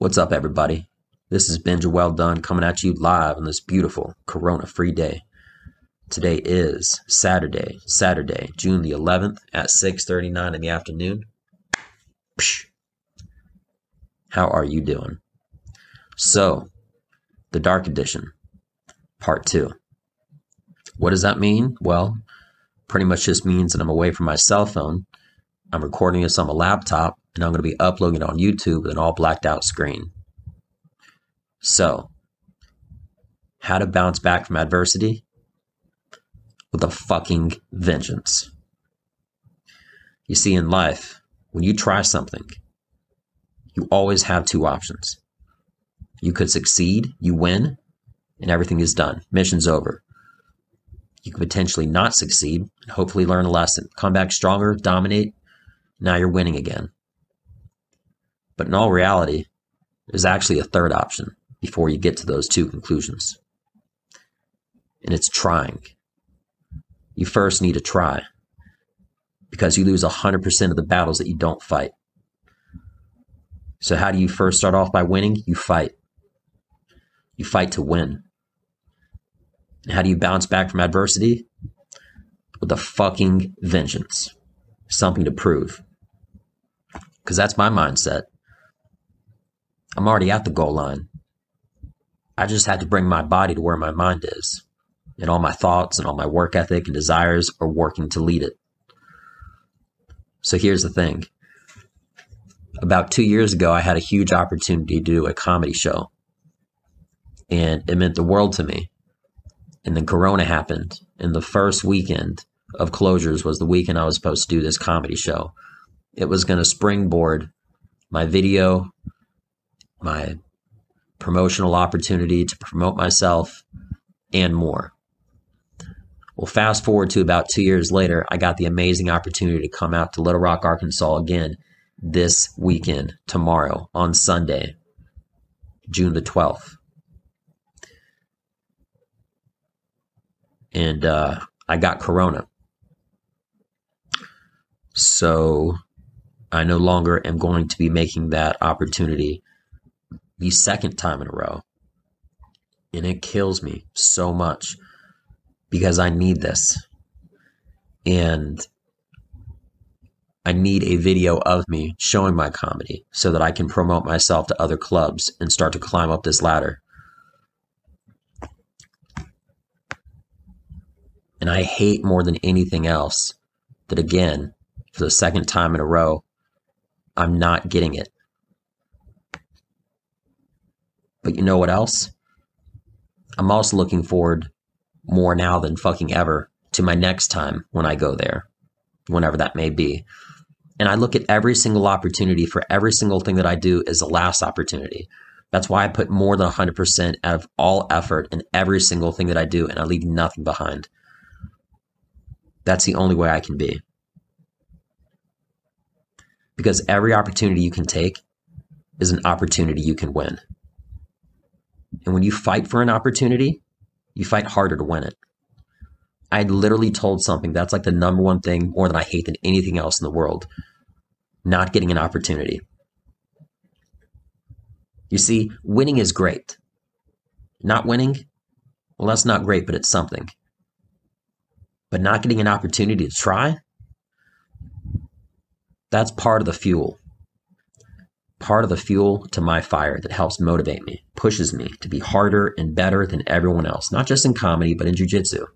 What's up, everybody? This is Benja Welldone coming at you live on this beautiful Corona free day. Today is Saturday, Saturday, June the 11th at 6:39 in the afternoon. How are you doing? So, the Dark Edition, Part 2. What does that mean? Well, pretty much just means that I'm away from my cell phone. I'm recording this on my laptop and I'm going to be uploading it on YouTube with an all blacked out screen. So, how to bounce back from adversity? With a fucking vengeance. You see, in life, when you try something, you always have two options. You could succeed, you win, and everything is done. Mission's over. You could potentially not succeed and hopefully learn a lesson. Come back stronger, dominate. Now you're winning again. But in all reality, there's actually a third option before you get to those two conclusions. And it's trying. You first need to try because you lose 100% of the battles that you don't fight. So, how do you first start off by winning? You fight. You fight to win. And how do you bounce back from adversity? With a fucking vengeance. Something to prove. Because that's my mindset. I'm already at the goal line. I just had to bring my body to where my mind is. And all my thoughts and all my work ethic and desires are working to lead it. So here's the thing. About two years ago, I had a huge opportunity to do a comedy show. And it meant the world to me. And then Corona happened. And the first weekend of closures was the weekend I was supposed to do this comedy show. It was going to springboard my video, my promotional opportunity to promote myself, and more. Well, fast forward to about two years later, I got the amazing opportunity to come out to Little Rock, Arkansas again this weekend, tomorrow, on Sunday, June the 12th. And uh, I got Corona. So I no longer am going to be making that opportunity the second time in a row. And it kills me so much because I need this. And I need a video of me showing my comedy so that I can promote myself to other clubs and start to climb up this ladder. And I hate more than anything else that, again, for the second time in a row, I'm not getting it. But you know what else? I'm also looking forward more now than fucking ever to my next time when I go there, whenever that may be. And I look at every single opportunity for every single thing that I do as the last opportunity. That's why I put more than 100% out of all effort in every single thing that I do, and I leave nothing behind. That's the only way I can be. Because every opportunity you can take is an opportunity you can win. And when you fight for an opportunity, you fight harder to win it. I literally told something that's like the number one thing more than I hate than anything else in the world not getting an opportunity. You see, winning is great. Not winning, well, that's not great, but it's something. But not getting an opportunity to try, that's part of the fuel. Part of the fuel to my fire that helps motivate me, pushes me to be harder and better than everyone else, not just in comedy, but in jujitsu.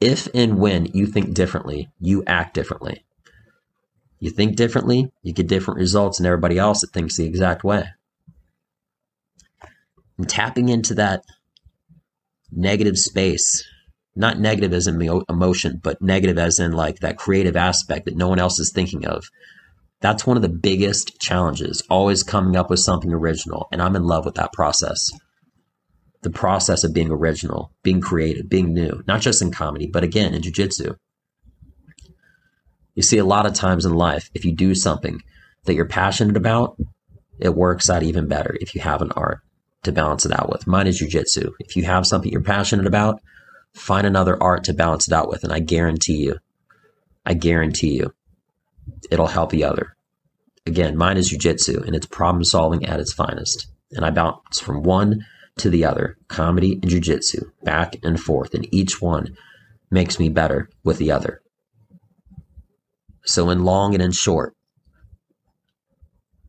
If and when you think differently, you act differently. You think differently, you get different results than everybody else that thinks the exact way. And tapping into that negative space, not negative as in emotion, but negative as in like that creative aspect that no one else is thinking of. That's one of the biggest challenges, always coming up with something original. And I'm in love with that process. The process of being original, being creative, being new, not just in comedy, but again in jujitsu. You see, a lot of times in life, if you do something that you're passionate about, it works out even better if you have an art to balance it out with. Mine is jujitsu. If you have something you're passionate about, find another art to balance it out with. And I guarantee you, I guarantee you, it'll help the other. Again, mine is jujitsu and it's problem solving at its finest. And I bounce from one to the other, comedy and jujitsu, back and forth, and each one makes me better with the other. So, in long and in short,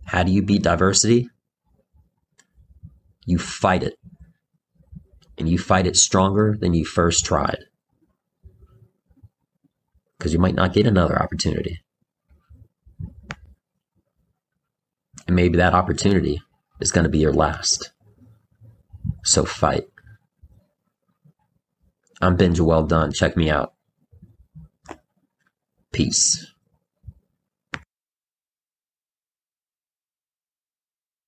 how do you beat diversity? You fight it. And you fight it stronger than you first tried. Because you might not get another opportunity. And maybe that opportunity is going to be your last. So fight. I'm Benja Welldone. Check me out. Peace.